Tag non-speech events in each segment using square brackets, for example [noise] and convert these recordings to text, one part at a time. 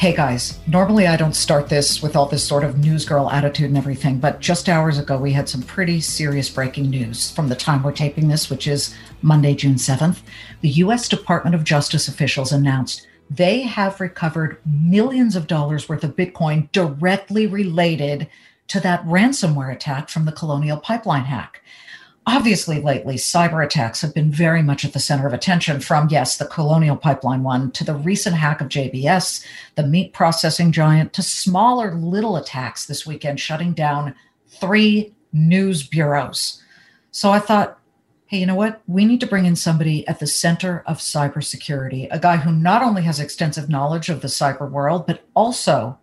Hey guys, normally I don't start this with all this sort of newsgirl attitude and everything, but just hours ago we had some pretty serious breaking news from the time we're taping this, which is Monday, June 7th. The US Department of Justice officials announced they have recovered millions of dollars worth of Bitcoin directly related to that ransomware attack from the Colonial Pipeline hack obviously lately cyber attacks have been very much at the center of attention from yes the colonial pipeline one to the recent hack of jbs the meat processing giant to smaller little attacks this weekend shutting down three news bureaus. So i thought hey you know what? We need to bring in somebody at the center of cybersecurity a guy who not only has extensive knowledge of the cyber world but also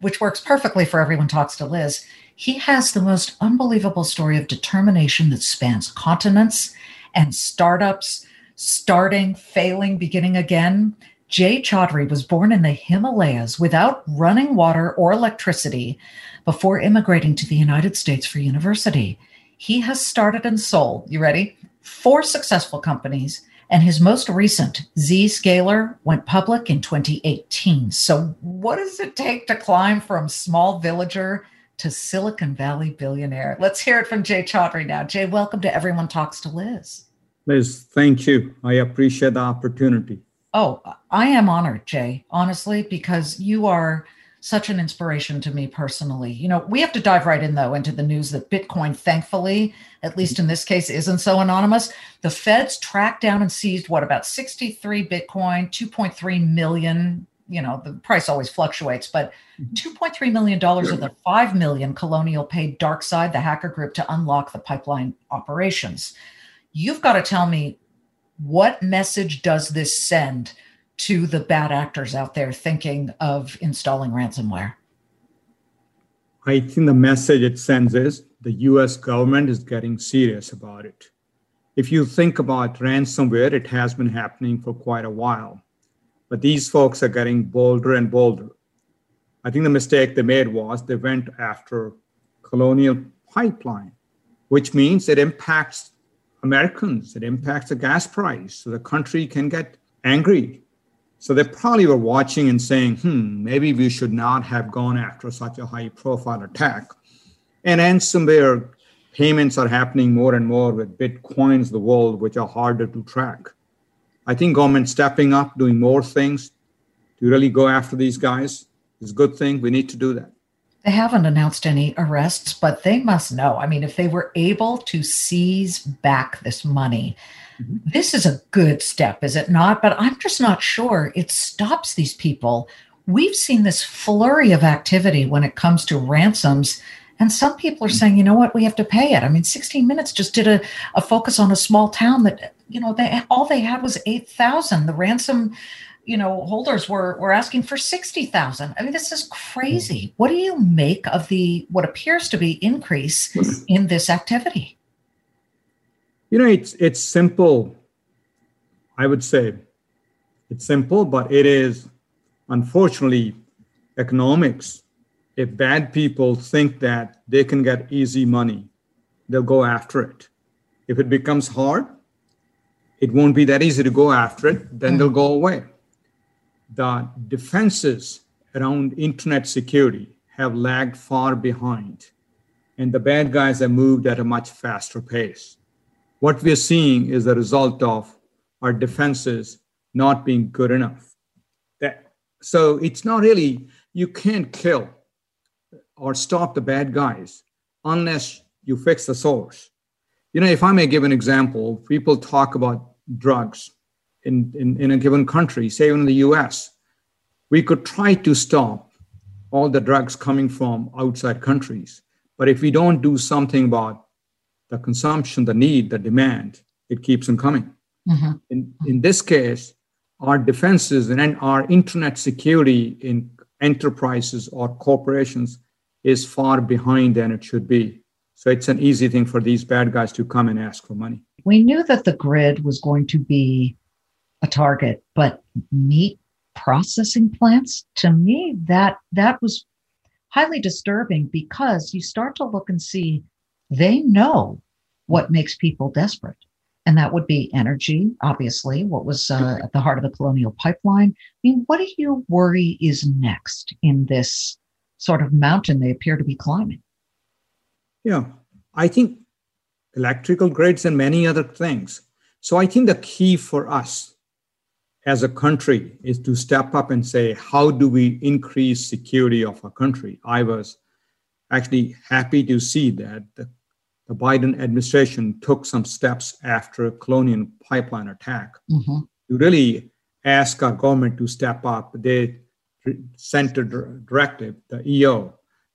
which works perfectly for everyone talks to liz he has the most unbelievable story of determination that spans continents and startups, starting, failing, beginning again. Jay Chaudhry was born in the Himalayas without running water or electricity before immigrating to the United States for university. He has started and sold, you ready? Four successful companies, and his most recent, Zscaler, went public in 2018. So, what does it take to climb from small villager to Silicon Valley billionaire. Let's hear it from Jay Chaudhry now. Jay, welcome to Everyone Talks to Liz. Liz, thank you. I appreciate the opportunity. Oh, I am honored, Jay, honestly, because you are such an inspiration to me personally. You know, we have to dive right in, though, into the news that Bitcoin, thankfully, at least in this case, isn't so anonymous. The feds tracked down and seized what, about 63 Bitcoin, 2.3 million you know the price always fluctuates but mm-hmm. 2.3 million dollars of the 5 million colonial paid DarkSide the hacker group to unlock the pipeline operations. You've got to tell me what message does this send to the bad actors out there thinking of installing ransomware? I think the message it sends is the us government is getting serious about it. If you think about ransomware it has been happening for quite a while but these folks are getting bolder and bolder. I think the mistake they made was they went after colonial pipeline, which means it impacts Americans, it impacts the gas price. So the country can get angry. So they probably were watching and saying, hmm, maybe we should not have gone after such a high profile attack. And ransomware payments are happening more and more with bitcoins the world, which are harder to track. I think government stepping up, doing more things to really go after these guys is a good thing. We need to do that. They haven't announced any arrests, but they must know. I mean, if they were able to seize back this money, mm-hmm. this is a good step, is it not? But I'm just not sure it stops these people. We've seen this flurry of activity when it comes to ransoms. And some people are saying, you know what, we have to pay it. I mean, 60 Minutes just did a, a focus on a small town that you know, they all they had was eight thousand. The ransom, you know, holders were were asking for sixty thousand. I mean, this is crazy. Mm-hmm. What do you make of the what appears to be increase mm-hmm. in this activity? You know, it's it's simple. I would say it's simple, but it is unfortunately economics. If bad people think that they can get easy money, they'll go after it. If it becomes hard, it won't be that easy to go after it, then hmm. they'll go away. The defenses around internet security have lagged far behind, and the bad guys have moved at a much faster pace. What we're seeing is the result of our defenses not being good enough. That, so it's not really, you can't kill or stop the bad guys unless you fix the source. You know, if I may give an example, people talk about drugs in, in, in a given country, say in the US. We could try to stop all the drugs coming from outside countries. But if we don't do something about the consumption, the need, the demand, it keeps on coming. Mm-hmm. In, in this case, our defenses and our internet security in enterprises or corporations is far behind than it should be. So it's an easy thing for these bad guys to come and ask for money. We knew that the grid was going to be a target, but meat processing plants, to me, that that was highly disturbing because you start to look and see they know what makes people desperate. And that would be energy, obviously, what was uh, at the heart of the colonial pipeline. I mean, what do you worry is next in this sort of mountain they appear to be climbing? Yeah, I think electrical grids and many other things. So I think the key for us as a country is to step up and say, how do we increase security of our country? I was actually happy to see that the the Biden administration took some steps after a colonial pipeline attack mm-hmm. to really ask our government to step up. They sent a directive, the EO,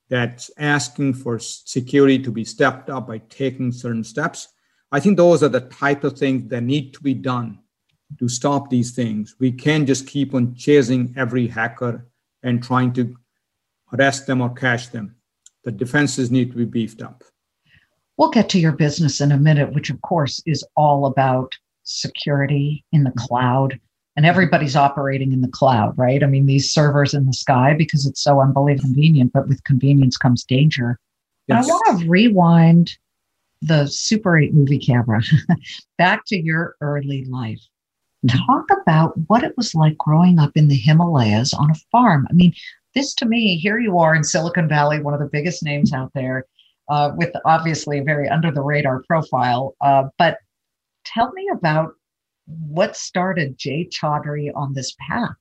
that's asking for security to be stepped up by taking certain steps. I think those are the type of things that need to be done to stop these things. We can't just keep on chasing every hacker and trying to arrest them or catch them. The defenses need to be beefed up. We'll get to your business in a minute, which of course is all about security in the cloud. And everybody's operating in the cloud, right? I mean, these servers in the sky because it's so unbelievably convenient, but with convenience comes danger. Yes. I want to rewind the Super 8 movie camera [laughs] back to your early life. Talk about what it was like growing up in the Himalayas on a farm. I mean, this to me, here you are in Silicon Valley, one of the biggest names out there uh, with obviously a very under the radar profile. Uh, but tell me about what started Jay Chaudhry on this path.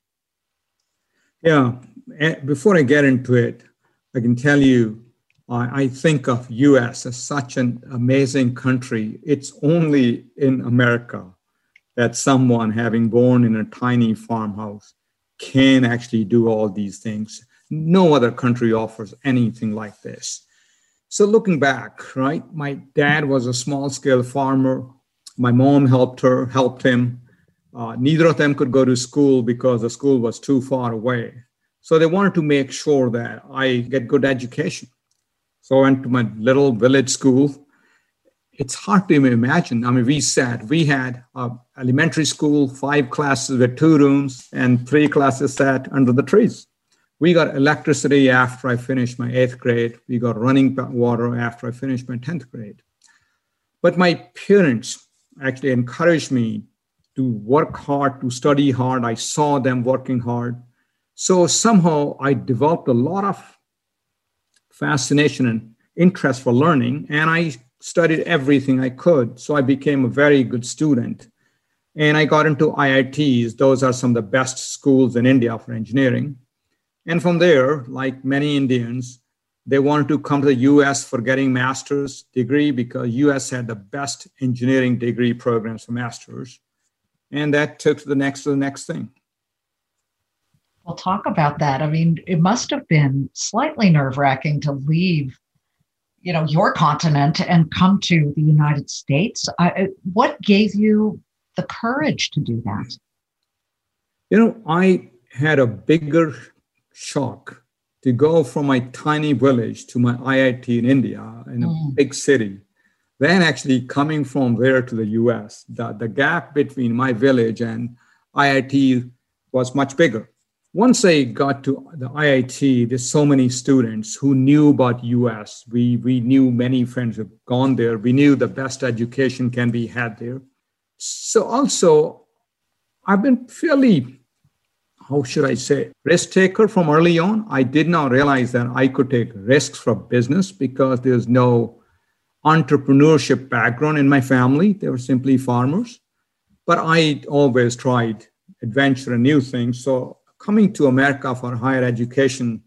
Yeah, eh, before I get into it, I can tell you, I think of U.S. as such an amazing country. It's only in America that someone having born in a tiny farmhouse can actually do all these things. No other country offers anything like this. So looking back, right, my dad was a small scale farmer. My mom helped her, helped him. Uh, neither of them could go to school because the school was too far away. So they wanted to make sure that I get good education. So I went to my little village school. It's hard to imagine. I mean, we sat, we had elementary school, five classes with two rooms, and three classes sat under the trees. We got electricity after I finished my eighth grade. We got running water after I finished my 10th grade. But my parents actually encouraged me to work hard, to study hard. I saw them working hard. So somehow I developed a lot of fascination and interest for learning, and I studied everything I could. So I became a very good student. And I got into IITs. Those are some of the best schools in India for engineering. And from there, like many Indians, they wanted to come to the US for getting master's degree because US had the best engineering degree programs for masters. And that took to the next to the next thing. We'll talk about that. I mean, it must have been slightly nerve-wracking to leave, you know, your continent and come to the United States. I, what gave you the courage to do that? You know, I had a bigger shock to go from my tiny village to my IIT in India, in a mm. big city, then actually coming from there to the US. The, the gap between my village and IIT was much bigger. Once I got to the IIT, there's so many students who knew about US. We, we knew many friends have gone there. We knew the best education can be had there. So also, I've been fairly how should I say, risk taker from early on. I did not realize that I could take risks for business because there's no entrepreneurship background in my family. They were simply farmers. But I always tried adventure and new things. So coming to America for higher education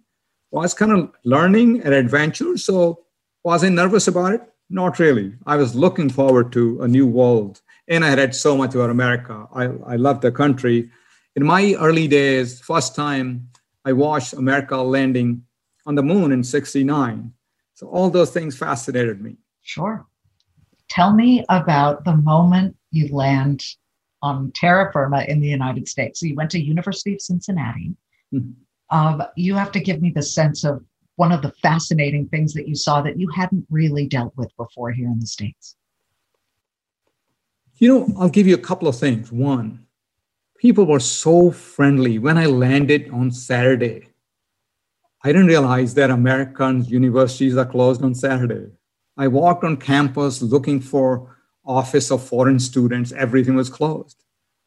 was kind of learning and adventure. So was I nervous about it? Not really. I was looking forward to a new world. And I read so much about America. I, I love the country in my early days, first time I watched America landing on the moon in 69. So all those things fascinated me. Sure. Tell me about the moment you land on terra firma in the United States. So you went to University of Cincinnati. Mm-hmm. Um, you have to give me the sense of one of the fascinating things that you saw that you hadn't really dealt with before here in the States. You know, I'll give you a couple of things. One, people were so friendly. When I landed on Saturday, I didn't realize that American universities are closed on Saturday. I walked on campus looking for office of foreign students. Everything was closed.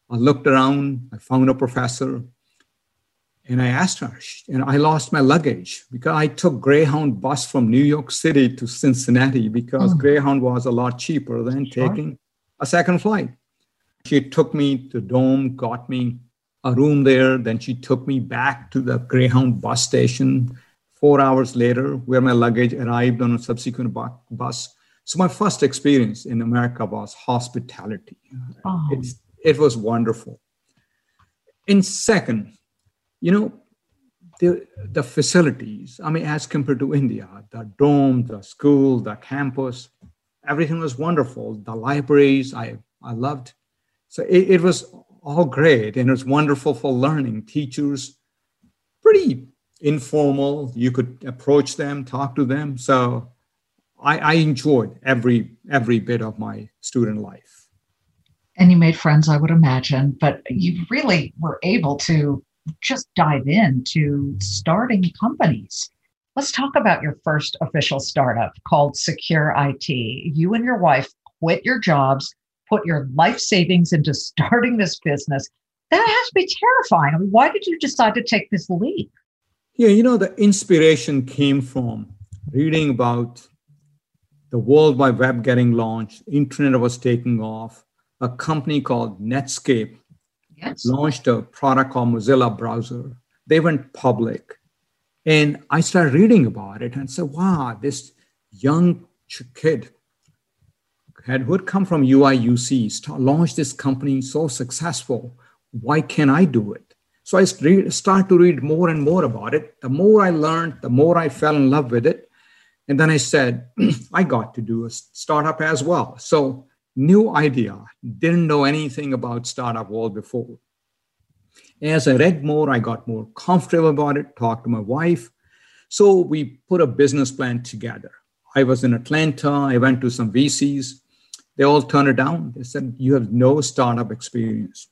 I looked around. I found a professor. And I asked her, and I lost my luggage because I took Greyhound bus from New York City to Cincinnati because mm. Greyhound was a lot cheaper than sure. taking a second flight. She took me to Dome, got me a room there. Then she took me back to the Greyhound bus station four hours later, where my luggage arrived on a subsequent bus. So my first experience in America was hospitality. Oh. it was wonderful. In second, you know, the, the facilities, I mean, as compared to India, the dome, the school, the campus, everything was wonderful. The libraries, I, I loved. So it, it was all great and it was wonderful for learning. Teachers, pretty informal. You could approach them, talk to them. So I, I enjoyed every every bit of my student life. And you made friends, I would imagine, but you really were able to just dive into starting companies. Let's talk about your first official startup called Secure IT. You and your wife quit your jobs, put your life savings into [laughs] starting this business. That has to be terrifying. I mean, why did you decide to take this leap? Yeah, you know, the inspiration came from reading about the World Wide Web getting launched, internet was taking off, a company called Netscape yes. launched a product called Mozilla Browser. They went public. And I started reading about it and said, wow, this young kid had who had come from UIUC, start, launched this company so successful. Why can't I do it? So I start to read more and more about it. The more I learned, the more I fell in love with it. And then I said, [clears throat] I got to do a startup as well. So new idea, didn't know anything about startup world before. As I read more, I got more comfortable about it, talked to my wife. So we put a business plan together. I was in Atlanta, I went to some VCs. They all turned it down. They said, You have no startup experience.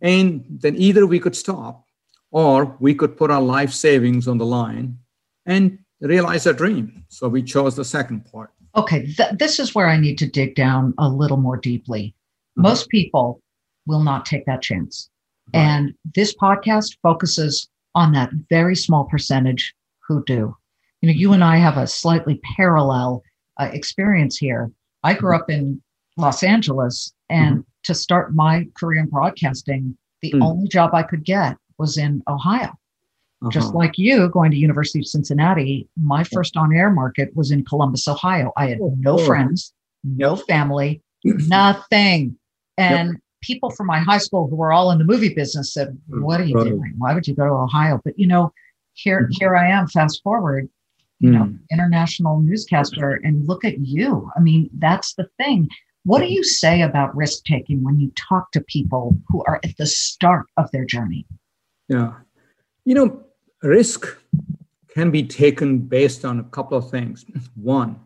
And then either we could stop or we could put our life savings on the line and realize our dream. So we chose the second part okay, th- this is where I need to dig down a little more deeply. Mm-hmm. Most people will not take that chance. Right. And this podcast focuses on that very small percentage who do. You know, you and I have a slightly parallel uh, experience here. I grew up in Los Angeles, and mm-hmm. to start my career in broadcasting, the mm. only job I could get was in Ohio. Uh-huh. Just like you going to University of Cincinnati, my first on-air market was in Columbus, Ohio. I had oh, no friends, no family, [clears throat] nothing. And yep. people from my high school who were all in the movie business said, mm, What are you doing? Why would you go to Ohio? But you know, here mm-hmm. here I am, fast forward, you mm. know, international newscaster, and look at you. I mean, that's the thing. What do you say about risk taking when you talk to people who are at the start of their journey? Yeah. You know, risk can be taken based on a couple of things. [clears throat] One,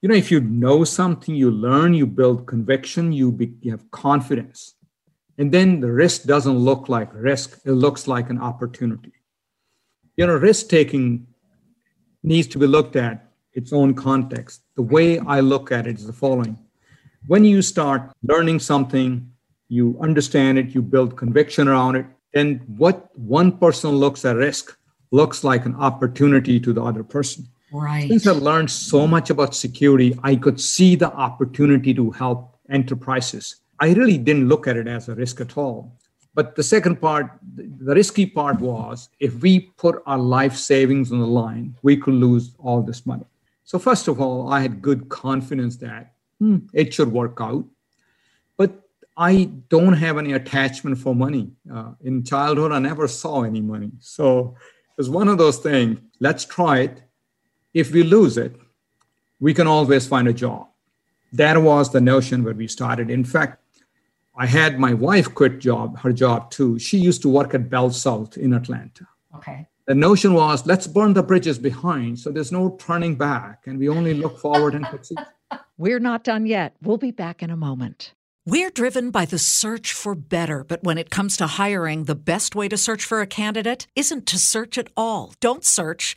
you know, if you know something, you learn, you build conviction, you, be, you have confidence. And then the risk doesn't look like risk, it looks like an opportunity. You know, risk taking needs to be looked at its own context. The way I look at it is the following when you start learning something, you understand it, you build conviction around it, and what one person looks at risk looks like an opportunity to the other person. Right. Since I learned so much about security, I could see the opportunity to help enterprises. I really didn't look at it as a risk at all. But the second part, the risky part was if we put our life savings on the line, we could lose all this money. So, first of all, I had good confidence that hmm, it should work out. But I don't have any attachment for money. Uh, in childhood, I never saw any money. So it's one of those things. Let's try it. If we lose it, we can always find a job. that was the notion where we started. In fact, I had my wife quit job, her job too. She used to work at Bell South in Atlanta. Okay. The notion was let's burn the bridges behind so there's no turning back and we only look forward and succeed. [laughs] We're not done yet. We'll be back in a moment. We're driven by the search for better, but when it comes to hiring, the best way to search for a candidate isn't to search at all. Don't search,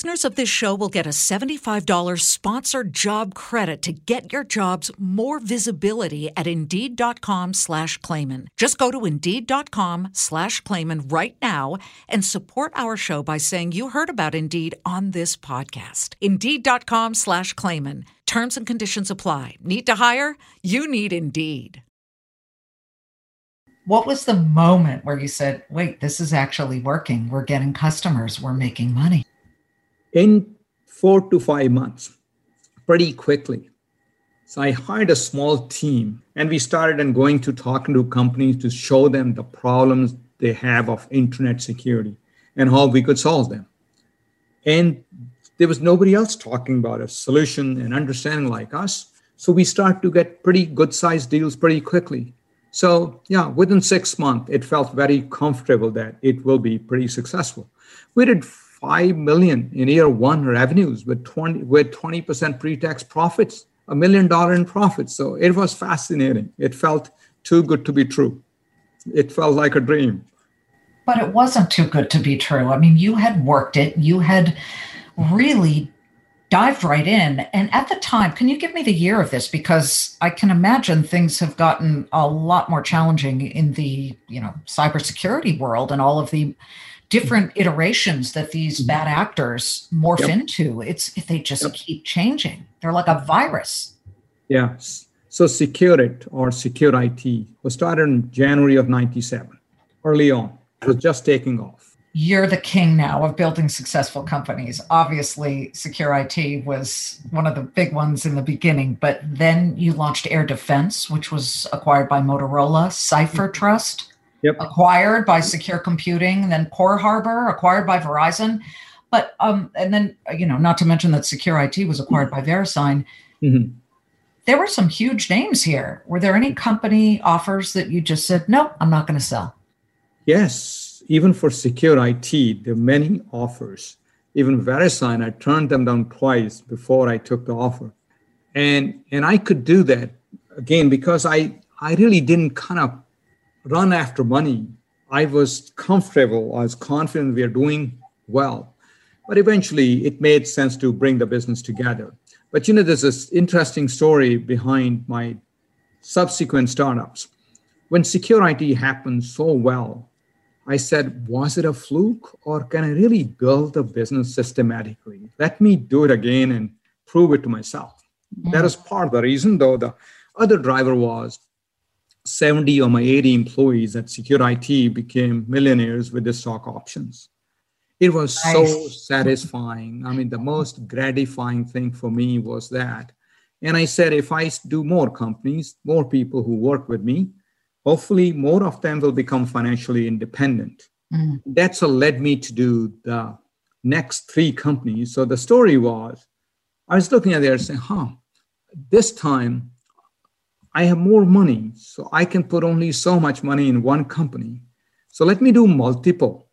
listeners of this show will get a $75 sponsored job credit to get your jobs more visibility at Indeed.com slash Claman. Just go to Indeed.com slash Claman right now and support our show by saying you heard about Indeed on this podcast. Indeed.com slash Claman. Terms and conditions apply. Need to hire? You need Indeed. What was the moment where you said, wait, this is actually working? We're getting customers, we're making money? In four to five months, pretty quickly. So I hired a small team and we started and going to talking to companies to show them the problems they have of internet security and how we could solve them. And there was nobody else talking about a solution and understanding like us. So we start to get pretty good sized deals pretty quickly. So yeah, within six months, it felt very comfortable that it will be pretty successful. We did five million in year one revenues with 20 with 20% pre-tax profits, a million dollar in profits. So it was fascinating. It felt too good to be true. It felt like a dream. But it wasn't too good to be true. I mean, you had worked it, you had really dived right in. And at the time, can you give me the year of this? Because I can imagine things have gotten a lot more challenging in the, you know, cybersecurity world and all of the different iterations that these mm-hmm. bad actors morph yep. into. It's if they just yep. keep changing. They're like a virus. Yeah. So Secure-It or Secure IT was started in January of 97, early on. It was just taking off you're the king now of building successful companies. Obviously, Secure IT was one of the big ones in the beginning, but then you launched Air Defense, which was acquired by Motorola, Cipher mm-hmm. Trust, yep. acquired by Secure Computing, then Core Harbor acquired by Verizon. But um, and then you know, not to mention that Secure IT was acquired by VeriSign. Mm-hmm. There were some huge names here. Were there any company offers that you just said, no, I'm not going to sell? Yes, even for secure IT, there are many offers. Even VeriSign, I turned them down twice before I took the offer. And and I could do that again because I I really didn't kind of run after money. I was comfortable, I was confident we are doing well. But eventually it made sense to bring the business together. But you know, there's this interesting story behind my subsequent startups. When secure IT happened so well, I said, was it a fluke or can I really build a business systematically? Let me do it again and prove it to myself. Mm-hmm. That is part of the reason, though. The other driver was 70 of my 80 employees at Secure IT became millionaires with the stock options. It was nice. so satisfying. I mean, the most gratifying thing for me was that. And I said, if I do more companies, more people who work with me, hopefully more of them will become financially independent. Mm. That's what led me to do the next three companies. So the story was I was looking at there saying, huh, this time I have more money, so I can put only so much money in one company. So let me do multiple.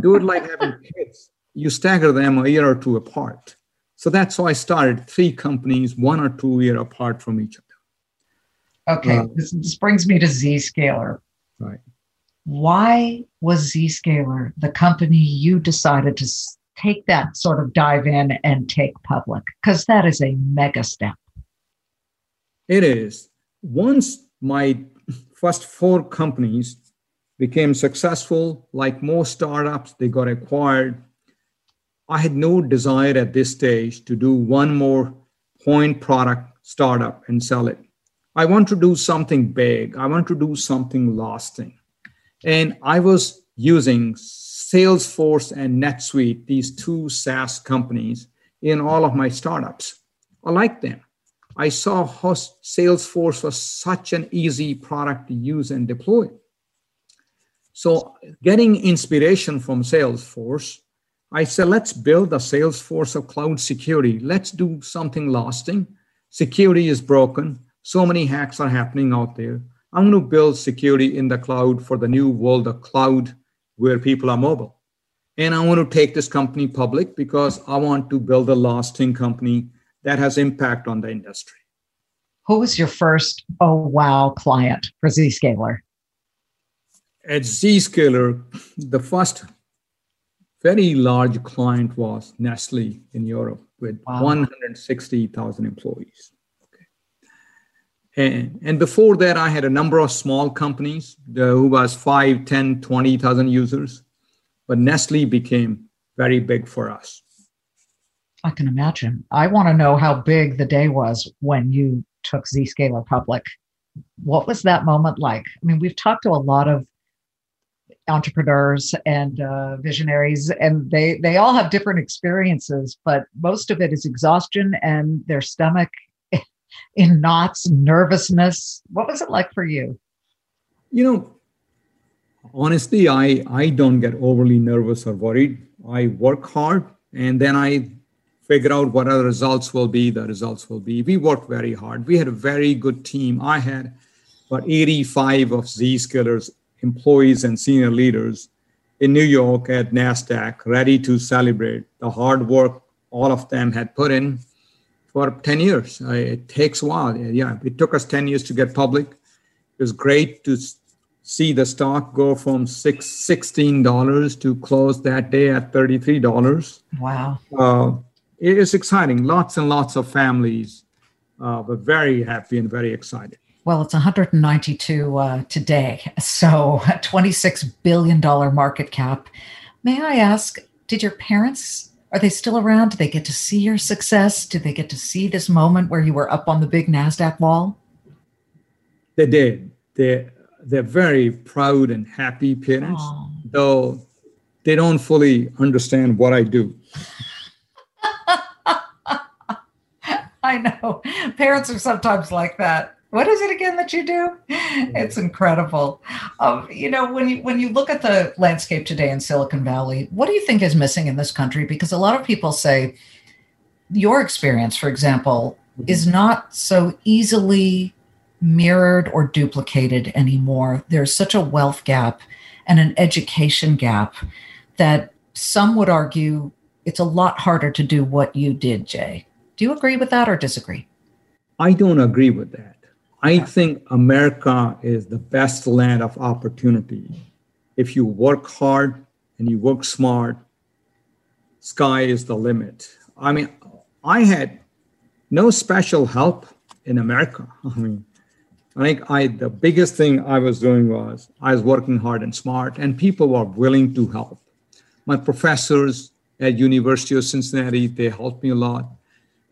do it like [laughs] having kids. You stagger them a year or two apart. So that's how I started three companies, one or two year apart from each other. Okay, uh, this, this brings me to Zscaler. Right. Why was Zscaler the company you decided to take that sort of dive in and take public? Because that is a mega step. It is. Once my first four companies became successful, like most startups, they got acquired. I had no desire at this stage to do one more point product startup and sell it. I want to do something big. I want to do something lasting. And I was using Salesforce and NetSuite, these two SaaS companies, in all of my startups. I like them. I saw how Salesforce was such an easy product to use and deploy. So, getting inspiration from Salesforce, I said, let's build a Salesforce of cloud security. Let's do something lasting. Security is broken. So many hacks are happening out there. I'm going to build security in the cloud for the new world of cloud where people are mobile. And I want to take this company public because I want to build a lasting company that has impact on the industry. Who was your first oh wow client for Zscaler? At Zscaler, the first very large client was Nestle in Europe with wow. 160,000 employees. And, and before that, I had a number of small companies who was 5, 10, 20,000 users. But Nestle became very big for us. I can imagine. I want to know how big the day was when you took Zscaler public. What was that moment like? I mean, we've talked to a lot of entrepreneurs and uh, visionaries, and they they all have different experiences, but most of it is exhaustion and their stomach [laughs] in knots, nervousness. What was it like for you? You know, honestly, I, I don't get overly nervous or worried. I work hard and then I figure out what the results will be. The results will be. We worked very hard. We had a very good team. I had about 85 of Zscaler's employees and senior leaders in New York at NASDAQ ready to celebrate the hard work all of them had put in for 10 years. It takes a while. Yeah, it took us 10 years to get public. It was great to see the stock go from six, $16 to close that day at $33. Wow. Uh, it is exciting. Lots and lots of families uh, were very happy and very excited. Well, it's 192 uh, today, so a 26 billion dollar market cap. May I ask, did your parents are they still around? Do they get to see your success? Do they get to see this moment where you were up on the big NASDAQ wall? They did. They, they're very proud and happy parents, Aww. though they don't fully understand what I do. I know. Parents are sometimes like that. What is it again that you do? It's incredible. Um, you know when you when you look at the landscape today in silicon valley what do you think is missing in this country? Because a lot of people say your experience for example mm-hmm. is not so easily mirrored or duplicated anymore. There's such a wealth gap and an education gap that some would argue it's a lot harder to do what you did jay do you agree with that or disagree i don't agree with that I think America is the best land of opportunity. If you work hard and you work smart, sky is the limit. I mean, I had no special help in America. [laughs] I mean, I think I the biggest thing I was doing was I was working hard and smart, and people were willing to help. My professors at University of Cincinnati they helped me a lot.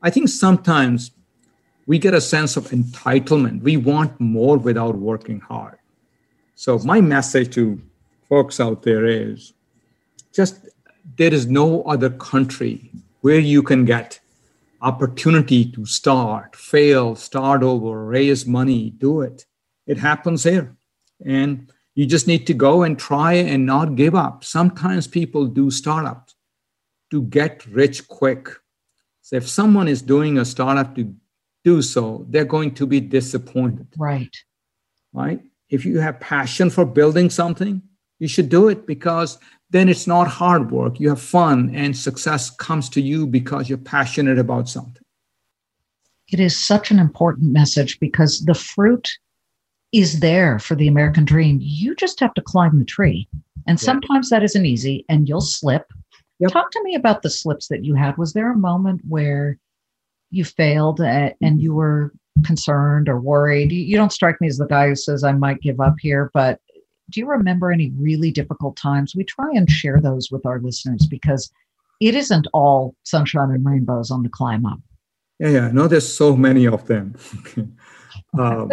I think sometimes we get a sense of entitlement. We want more without working hard. So, my message to folks out there is just there is no other country where you can get opportunity to start, fail, start over, raise money, do it. It happens here. And you just need to go and try and not give up. Sometimes people do startups to get rich quick. So if someone is doing a startup to do so, they're going to be disappointed. Right. Right. If you have passion for building something, you should do it because then it's not hard work. You have fun and success comes to you because you're passionate about something. It is such an important message because the fruit is there for the American dream. You just have to climb the tree. And sometimes that isn't easy and you'll slip. Yep. Talk to me about the slips that you had. Was there a moment where you failed and you were concerned or worried? You don't strike me as the guy who says, I might give up here, but do you remember any really difficult times? We try and share those with our listeners because it isn't all sunshine and rainbows on the climb up. Yeah, yeah. No, there's so many of them. [laughs] um,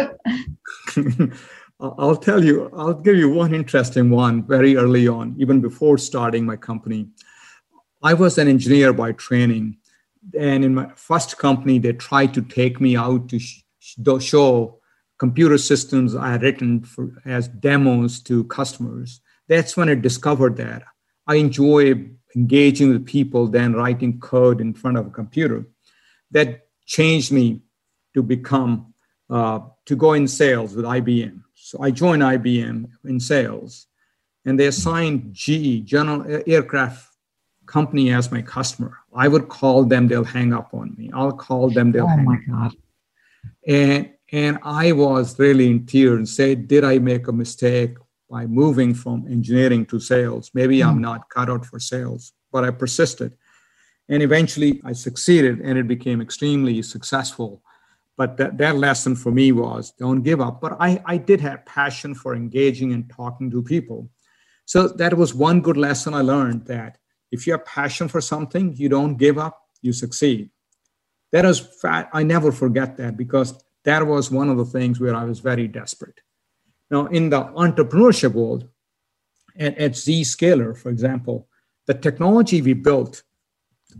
[laughs] [laughs] I'll tell you, I'll give you one interesting one very early on, even before starting my company. I was an engineer by training. And in my first company, they tried to take me out to sh- show computer systems I had written for, as demos to customers. That's when I discovered that I enjoy engaging with people than writing code in front of a computer. That changed me to become uh, to go in sales with IBM. So I joined IBM in sales, and they assigned GE General Aircraft Company as my customer. I would call them, they'll hang up on me. I'll call them, they'll. Oh my god! And and I was really in tears and said, did I make a mistake? by moving from engineering to sales. Maybe mm. I'm hmm. not cut out for sales, but I persisted. And eventually I succeeded and it became extremely successful. But that, that lesson for me was don't give up. But I, I did have passion for engaging and talking to people. So that was one good lesson I learned that if you have passion for something, you don't give up, you succeed. That was fat. I never forget that because that was one of the things where I was very desperate. Now, in the entrepreneurship world, at, at Zscaler, for example, the technology we built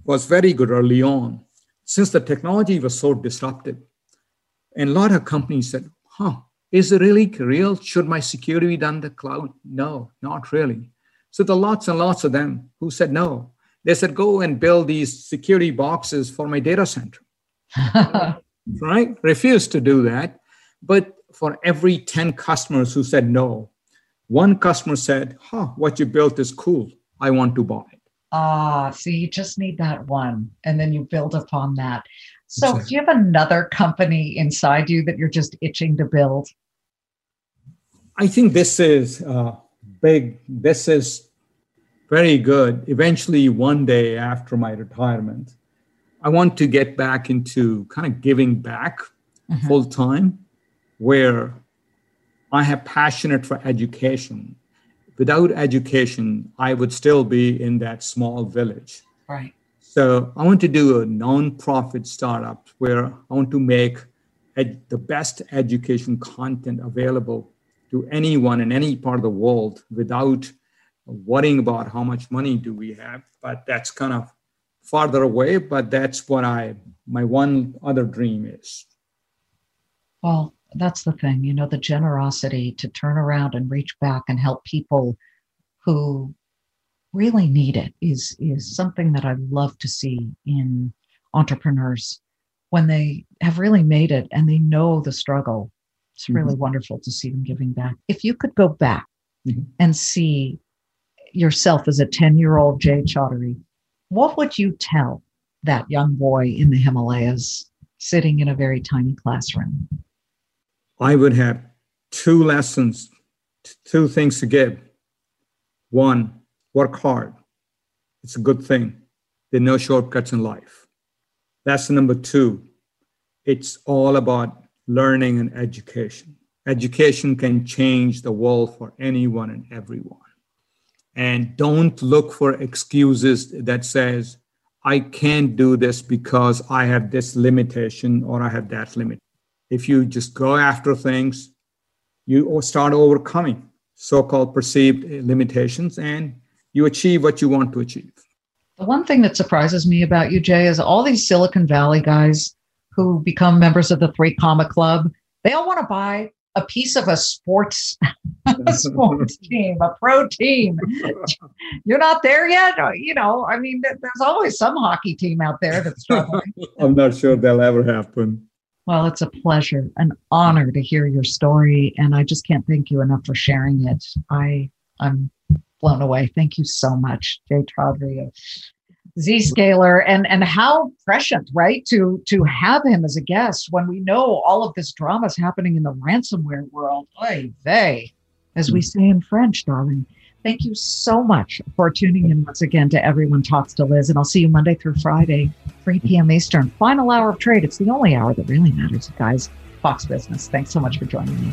was very good early on. Since the technology was so disruptive, and a lot of companies said, huh, is it really real? Should my security be done in the cloud? No, not really. So there are lots and lots of them who said no. They said, go and build these security boxes for my data center. [laughs] right? Refused to do that. But for every 10 customers who said no, one customer said, huh, what you built is cool. I want to buy it. Ah, so you just need that one and then you build upon that. So exactly. do you have another company inside you that you're just itching to build? I think this is uh, big. This is very good. Eventually, one day after my retirement, I want to get back into kind of giving back mm-hmm. full time where I have passionate for education. Without education, I would still be in that small village. Right. So I want to do a nonprofit startup where I want to make ed- the best education content available to anyone in any part of the world without worrying about how much money do we have. But that's kind of farther away. But that's what I my one other dream is. Well, that's the thing, you know, the generosity to turn around and reach back and help people who really need it is is something that I love to see in entrepreneurs when they have really made it and they know the struggle. It's really mm-hmm. wonderful to see them giving back. If you could go back mm-hmm. and see yourself as a 10 year old Jay Chaudhry, what would you tell that young boy in the Himalayas sitting in a very tiny classroom? I would have two lessons, two things to give. One, work hard. It's a good thing. There are no shortcuts in life. Lesson number two, it's all about learning and education. Education can change the world for anyone and everyone. And don't look for excuses that says, I can't do this because I have this limitation or I have that limit if you just go after things, you start overcoming so-called perceived eh, limitations and you achieve what you want to achieve. The one thing that surprises me about you, Jay, is all these Silicon Valley guys who become members of the Three Comma Club, they all want to buy a piece of a sports [laughs] a sports [laughs] team, a pro team. [laughs] You're not there yet. Uh, you know, I mean, there's always some hockey team out there that's struggling. I'm not sure that'll ever happen. Well, it's a pleasure, an honor to hear your story, and I just can't thank you enough for sharing it. I I'm blown away. Thank you so much, Jay Chaudhry of Zscaler, and and how prescient, right, to to have him as a guest when we know all of this drama is happening in the ransomware world. Oy vey, as we say in French, darling. Thank you so much for tuning in once again to Everyone Talks to Liz, and I'll see you Monday through Friday, 3 p.m. Eastern. Final hour of trade. It's the only hour that really matters, guys. Fox Business. Thanks so much for joining me.